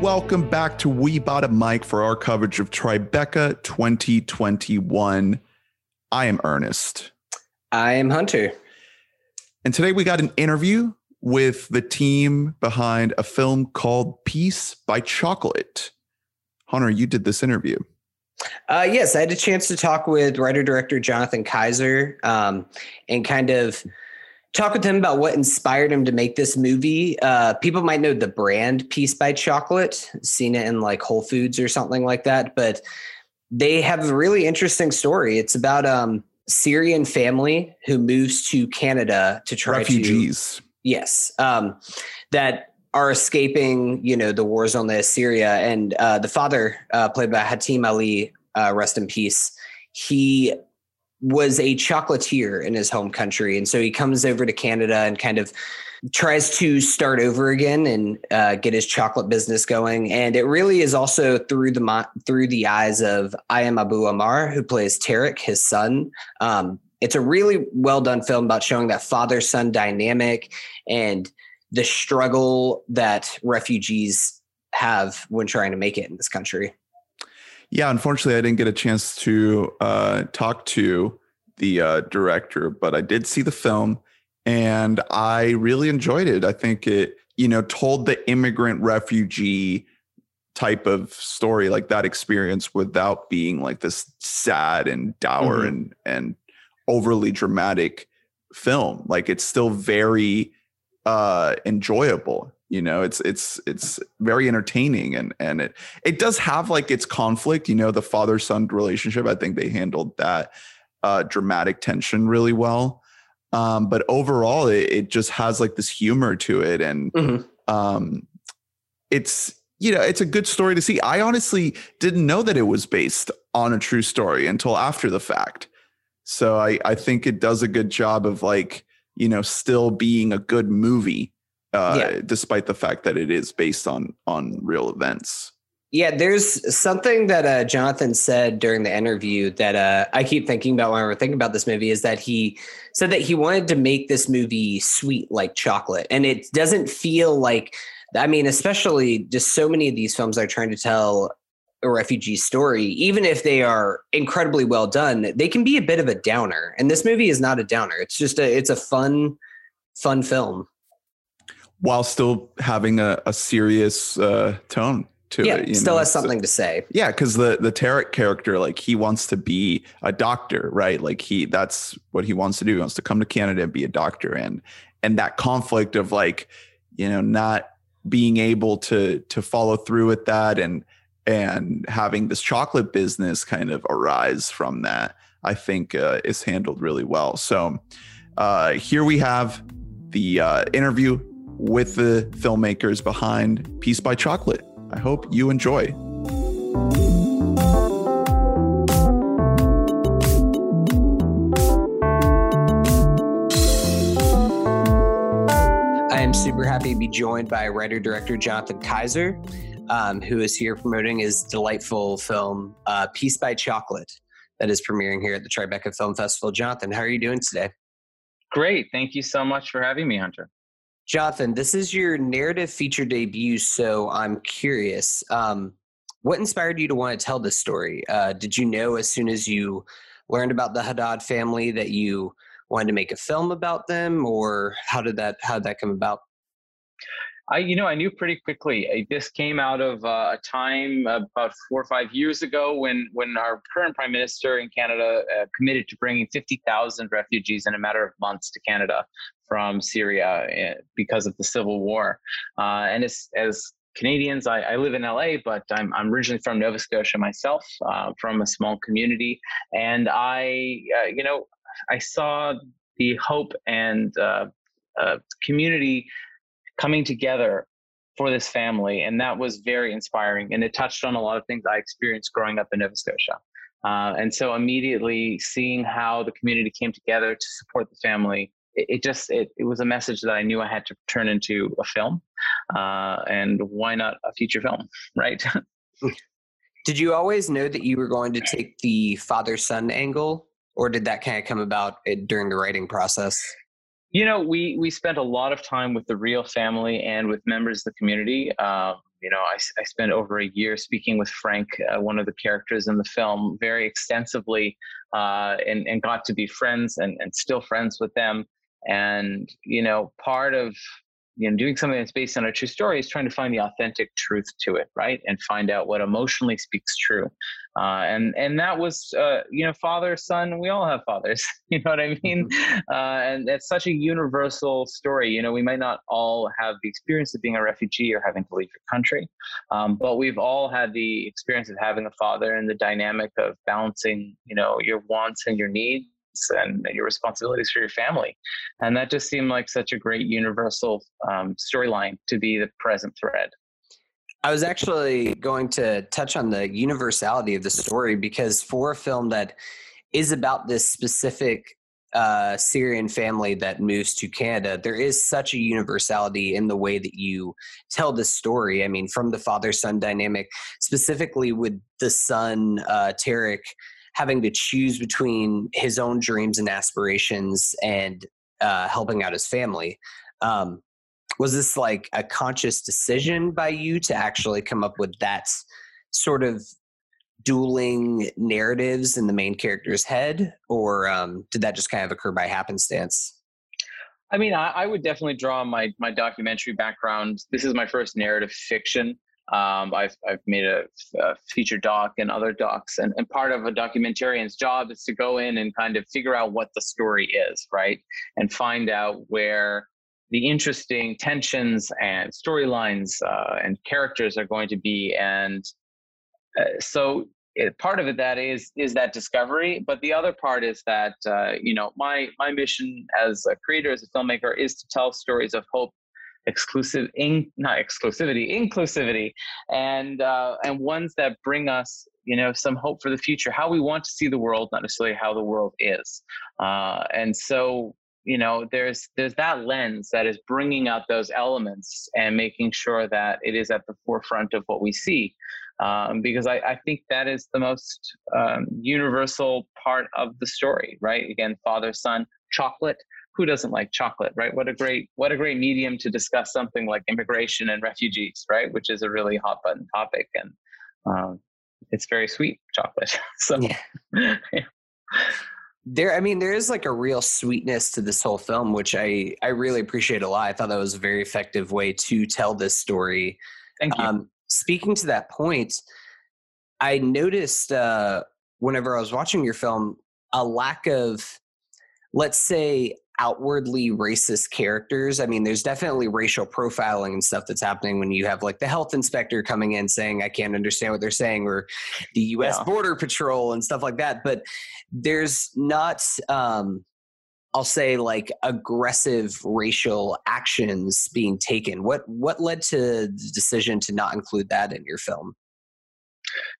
welcome back to We Bought a Mic for our coverage of Tribeca 2021. I am Ernest. I am Hunter. And today we got an interview with the team behind a film called Peace by Chocolate. Hunter, you did this interview. Uh, yes, I had a chance to talk with writer director Jonathan Keijser um, and kind of talk with him about what inspired him to make this movie. Uh, people might know the brand Peace by Chocolate, seen it in like Whole Foods or something like that, but they have a really interesting story. It's about um Syrian family who moves to Canada to try refugees. To, yes, um, that are escaping, you know, the war zone is Syria, and uh, the father, uh, played by Hatem Ali, uh, rest in peace. He was a chocolatier in his home country. And so he comes over to Canada and kind of tries to start over again and uh, get his chocolate business going. And it really is also through the through the eyes of Ayham Abou Ammar, who plays Tarek, his son. Um, it's a really well done film about showing that father son dynamic and the struggle that refugees have when trying to make it in this country. Yeah, unfortunately, I didn't get a chance to uh, talk to the uh, director, but I did see the film and I really enjoyed it. I think it, you know, told the immigrant refugee type of story, like that experience, without being like this sad and dour mm-hmm. and and overly dramatic film. Like it's still very uh enjoyable you know it's it's it's very entertaining and and it it does have like its conflict you know the father son relationship i think they handled that uh dramatic tension really well. Um but overall it, it just has like this humor to it and mm-hmm. um it's you know it's a good story to see. I honestly didn't know that it was based on a true story until after the fact. So i i think it does a good job of like you know still being a good movie uh, yeah. despite the fact that it is based on on real events. Yeah, there's something that uh, Jonathan said during the interview that uh, I keep thinking about when we're thinking about this movie is that he said that he wanted to make this movie sweet like chocolate, and it doesn't feel like. I mean, especially just so many of these films are trying to tell a refugee story, even if they are incredibly well done, they can be a bit of a downer. And this movie is not a downer. It's just a it's a fun, fun film while still having a, a serious uh, tone to yeah, it. Yeah, still know? has something so, to say. Yeah, because the the Tarek character, like he wants to be a doctor, right? Like he that's what he wants to do. He wants to come to Canada and be a doctor, and and that conflict of like, you know, not being able to to follow through with that and and having this chocolate business kind of arise from that, I think uh, is handled really well. So uh, here we have the uh, interview with the filmmakers behind Peace by Chocolate. I hope you enjoy. I am super happy to be joined by writer director Jonathan Keijser, um, who is here promoting his delightful film, uh, Peace by Chocolate, that is premiering here at the Tribeca Film Festival. Jonathan, how are you doing today? Great. Thank you so much for having me, Hunter. Jonathan, this is your narrative feature debut, so I'm curious. Um, what inspired you to want to tell this story? Uh, did you know as soon as you learned about the Hadhad family that you wanted to make a film about them, or how did that how did that come about? I, you know, I knew pretty quickly. This came out of uh, a time about four or five years ago when, when our current prime minister in Canada uh, committed to bringing 50,000 refugees in a matter of months to Canada from Syria eh, because of the civil war. Uh, and as, as Canadians, I, I, live in LA, but I'm, I'm originally from Nova Scotia myself, uh, from a small community. And I, uh, you know, I saw the hope and uh, community coming together for this family. And that was very inspiring. And it touched on a lot of things I experienced growing up in Nova Scotia. Uh, and so immediately seeing how the community came together to support the family, it, just, it, it was a message that I knew I had to turn into a film. Uh, and why not a feature film, right? did you always know that you were going to take the father son angle? Or did that kind of come about eh, during the writing process? You know, we we spent a lot of time with the real family and with members of the community. Uh, you know, I, I spent over a year speaking with Frank, uh, one of the characters in the film, very extensively, uh, and and got to be friends and and still friends with them. And you know, part of you know doing something that's based on a true story is trying to find the authentic truth to it right? And find out what emotionally speaks true. Uh, and and that was uh, you know father son we all have fathers you know what i mean? Mm-hmm. uh, and it's such a universal story you know we might not all have the experience of being a refugee or having to leave your country um, but we've all had the experience of having a father and the dynamic of balancing you know your wants and your needs and your responsibilities for your family. And that just seemed like such a great universal um, storyline to be the present thread. I was actually going to touch on the universality of the story because for a film that is about this specific uh, Syrian family that moves to Canada, there is such a universality in the way that you tell the story. I mean, from the father son dynamic, specifically with the son, uh, Tarek, having to choose between his own dreams and aspirations and uh, helping out his family. Um, was this like a conscious decision by you to actually come up with that sort of dueling narratives in the main character's head, or um, did that just kind of occur by happenstance? I mean, I, I, would definitely draw my my documentary background. This is my first narrative fiction. Um, I've, I've made a, a, feature doc and other docs, and, and part of a documentarian's job is to go in and kind of figure out what the story is, right? And find out where the interesting tensions and storylines uh, and characters are going to be. And uh, so it, part of it that is is that discovery, but the other part is that uh, you know my my mission as a creator, as a filmmaker, is to tell stories of hope exclusive in not exclusivity inclusivity and uh, and ones that bring us you know some hope for the future how we want to see the world not necessarily how the world is. Uh, and so you know there's there's that lens that is bringing out those elements and making sure that it is at the forefront of what we see. Um, because I, I, think that is the most um, universal part of the story right? Again father son chocolate who doesn't like chocolate, right? What a great what a great medium to discuss something like immigration and refugees, right? Which is a really hot button topic, and um, it's very sweet chocolate. so, yeah. yeah. There, I mean, there is like a real sweetness to this whole film, which I I really appreciate a lot. I thought that was a very effective way to tell this story. Thank you. Um, speaking to that point, I noticed uh, whenever I was watching your film a lack of, let's say, outwardly racist characters. I mean, there's definitely racial profiling and stuff that's happening when you have like the health inspector coming in saying, I can't understand what they're saying, or the US yeah. Border Patrol and stuff like that. But there's not, um, I'll say like aggressive racial actions being taken. What what led to the decision to not include that in your film?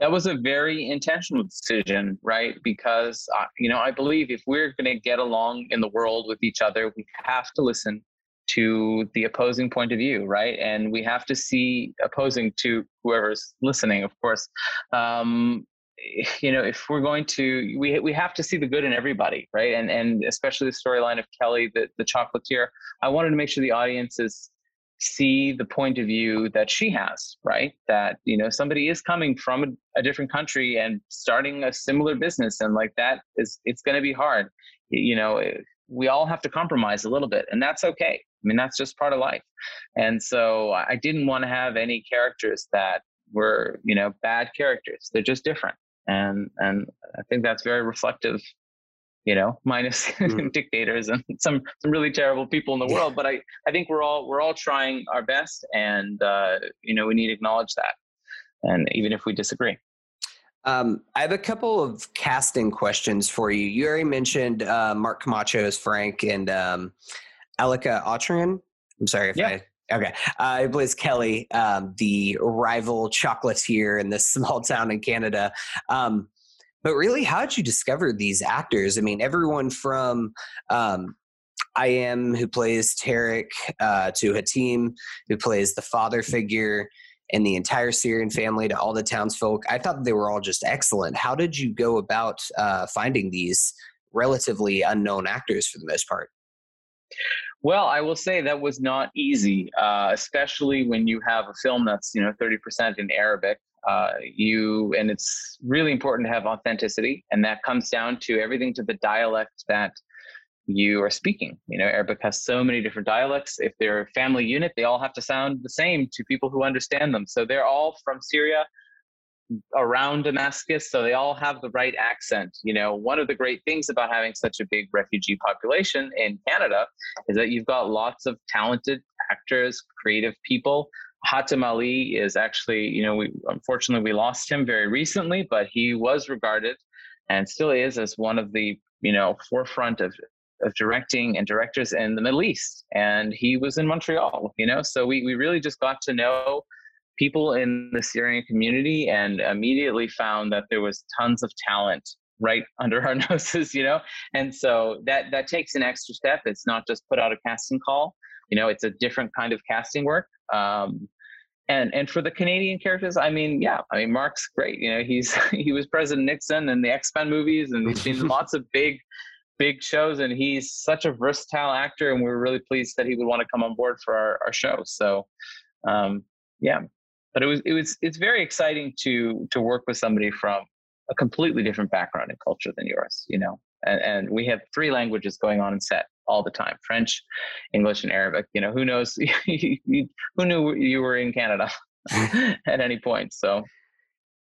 That was a very intentional decision, right? Because, uh, you know, I believe if we're going to get along in the world with each other, we have to listen to the opposing point of view, right? And we have to see opposing to whoever's listening, of course. Um, you know, if we're going to, we we have to see the good in everybody, right? And and especially the storyline of Kelly, the the chocolatier. I wanted to make sure the audience is see the point of view that she has right? That you know somebody is coming from a, a different country and starting a similar business and like that is it's going to be hard. You know eh, we all have to compromise a little bit and that's okay. I mean that's just part of life. And so i didn't want to have any characters that were you know bad characters. They're just different. And and i think that's very reflective you know, minus mm. dictators and some some really terrible people in the world. But I I think we're all we're all trying our best, and uh, you know we need to acknowledge that, and even if we disagree. Um, I have a couple of casting questions for you. You already mentioned uh, Mark Camacho as Frank and um, Alika Autran. I'm sorry if yeah. I okay. Uh, it plays Kelly, um, the rival chocolatier in this small town in Canada. Um, but really, how did you discover these actors? I mean, everyone from um, Ayham, who plays Tarek, uh, to Hatem, who plays the father figure, and the entire Syrian family to all the townsfolk. I thought they were all just excellent. How did you go about uh, finding these relatively unknown actors for the most part? Well, I will say that was not easy, uh, especially when you have a film that's you know 30% in Arabic. Uh, you and it's really important to have authenticity, and that comes down to everything to the dialect that you are speaking. You know, Arabic has so many different dialects. If they're a family unit, they all have to sound the same to people who understand them. So they're all from Syria around Damascus, so they all have the right accent. You know, one of the great things about having such a big refugee population in Canada is that you've got lots of talented actors, creative people. Hatem Ali is actually, you know, we unfortunately we lost him very recently, but he was regarded and still is as one of the, you know, forefront of of directing and directors in the Middle East. And he was in Montreal, you know, so we, we really just got to know people in the Syrian community and immediately found that there was tons of talent right under our noses, you know? And so that, that takes an extra step. It's not just put out a casting call, you know, it's a different kind of casting work. Um, and and for the Canadian characters, I mean, yeah, I mean, Mark's great. You know, he's he was President Nixon in the X Men movies, and he's seen lots of big big shows and he's such a versatile actor and we are really pleased that he would want to come on board for our, our show so um, yeah but it was it was it's very exciting to to work with somebody from a completely different background and culture than yours you know and, and we have three languages going on in set all the time french english and arabic you know who knows who knew you were in canada at any point so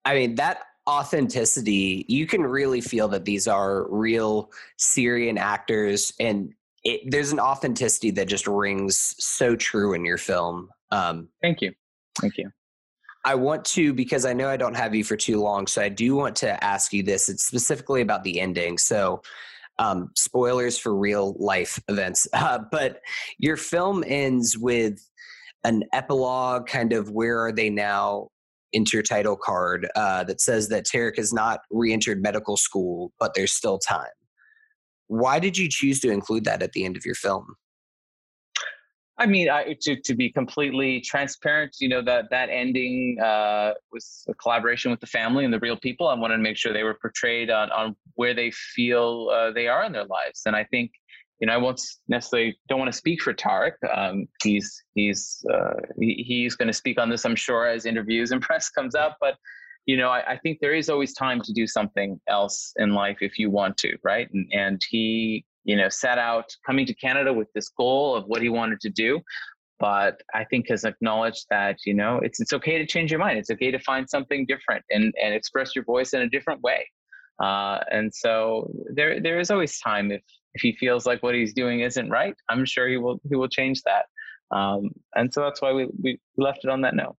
i mean that authenticity, you can really feel that these are real Syrian actors, and it, there's an authenticity that just rings so true in your film. Um, Thank you. Thank you. I want to because I know I don't have you for too long, so I do want to ask you this. It's specifically about the ending. So, um, spoilers for real life events, uh, but your film ends with an epilogue, kind of where are they now? intertitle card uh, that says that Tarek has not re-entered medical school, but there's still time. Why did you choose to include that at the end of your film? I mean, I, to to be completely transparent, you know that that ending uh, was a collaboration with the family and the real people. I wanted to make sure they were portrayed on on where they feel uh, they are in their lives, and I think you know, I won't necessarily don't want to speak for Tarek. Um, he's he's uh, he, he's going to speak on this, I'm sure, as interviews and press comes up. But you know, I, I, think there is always time to do something else in life if you want to, right? And, and he, you know, set out coming to Canada with this goal of what he wanted to do, but I think has acknowledged that you know it's it's okay to change your mind. It's okay to find something different and and express your voice in a different way. Uh, and so there there is always time if if he feels like what he's doing isn't right, I'm sure he will he will change that. Um, and so that's why we we left it on that note.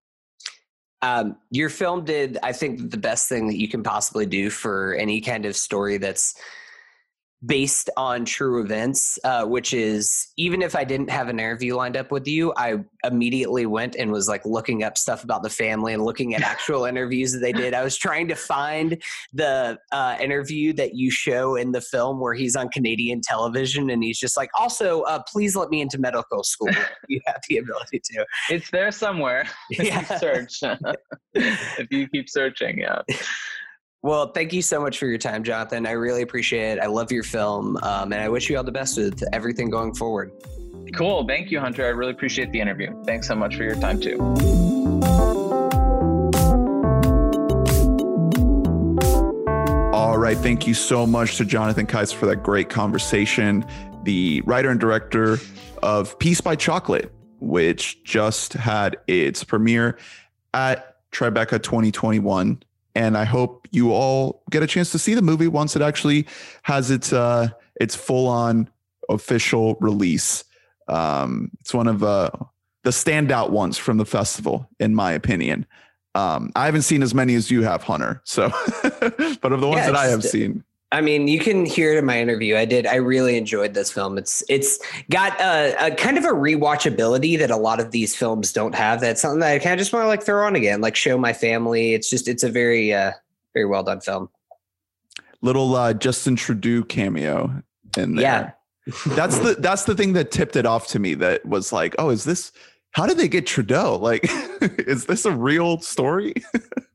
Um, your film did, I think, the best thing that you can possibly do for any kind of story that's based on true events, uh, which is even if I didn't have an interview lined up with you, I immediately went and was like looking up stuff about the family and looking at actual interviews that they did. I was trying to find the uh, interview that you show in the film where he's on Canadian television and he's just like, also, uh, please let me into medical school. you have the ability to. It's there somewhere. Yeah. search. if you keep searching, yeah. Well, thank you so much for your time, Jonathan. I really appreciate it. I love your film, um, and I wish you all the best with everything going forward. Cool. Thank you, Hunter. I really appreciate the interview. Thanks so much for your time, too. All right. Thank you so much to Jonathan Keijser for that great conversation. The writer and director of Peace by Chocolate, which just had its premiere at Tribeca 2021 and I hope you all get a chance to see the movie once it actually has its uh, its full on official release. Um, it's one of uh, the standout ones from the festival, in my opinion. Um, I haven't seen as many as you have, Hunter. So, but of the ones yeah, that I have seen, I mean, you can hear it in my interview. I did. I really enjoyed this film. It's it's got a, a, kind of a rewatchability that a lot of these films don't have. That's something that I kind of just want to like throw on again, like show my family. It's just it's a very uh very well done film. Little uh Justin Trudeau cameo in there. Yeah. that's the that's the thing that tipped it off to me. That was like, oh, is this? How did they get Trudeau? Like, is this a real story?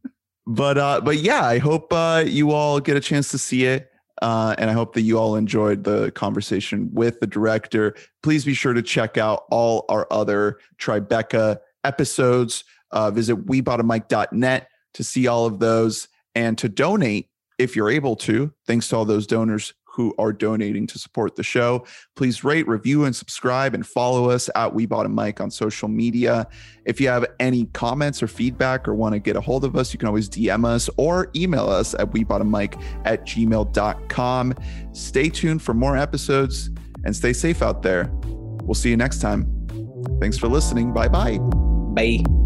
but uh, but yeah, I hope uh, you all get a chance to see it. Uh, and I hope that you all enjoyed the conversation with the director. Please be sure to check out all our other Tribeca episodes. Uh, visit weboughtamike.net to see all of those and to donate if you're able to. Thanks to all those donors who are donating to support the show. Please rate, review, and subscribe and follow us at We Bought a Mic on social media. If you have any comments or feedback or want to get a hold of us, you can always DM us or email us at weboughtamike at gmail.com. Stay tuned for more episodes and stay safe out there. We'll see you next time. Thanks for listening. Bye-bye. Bye.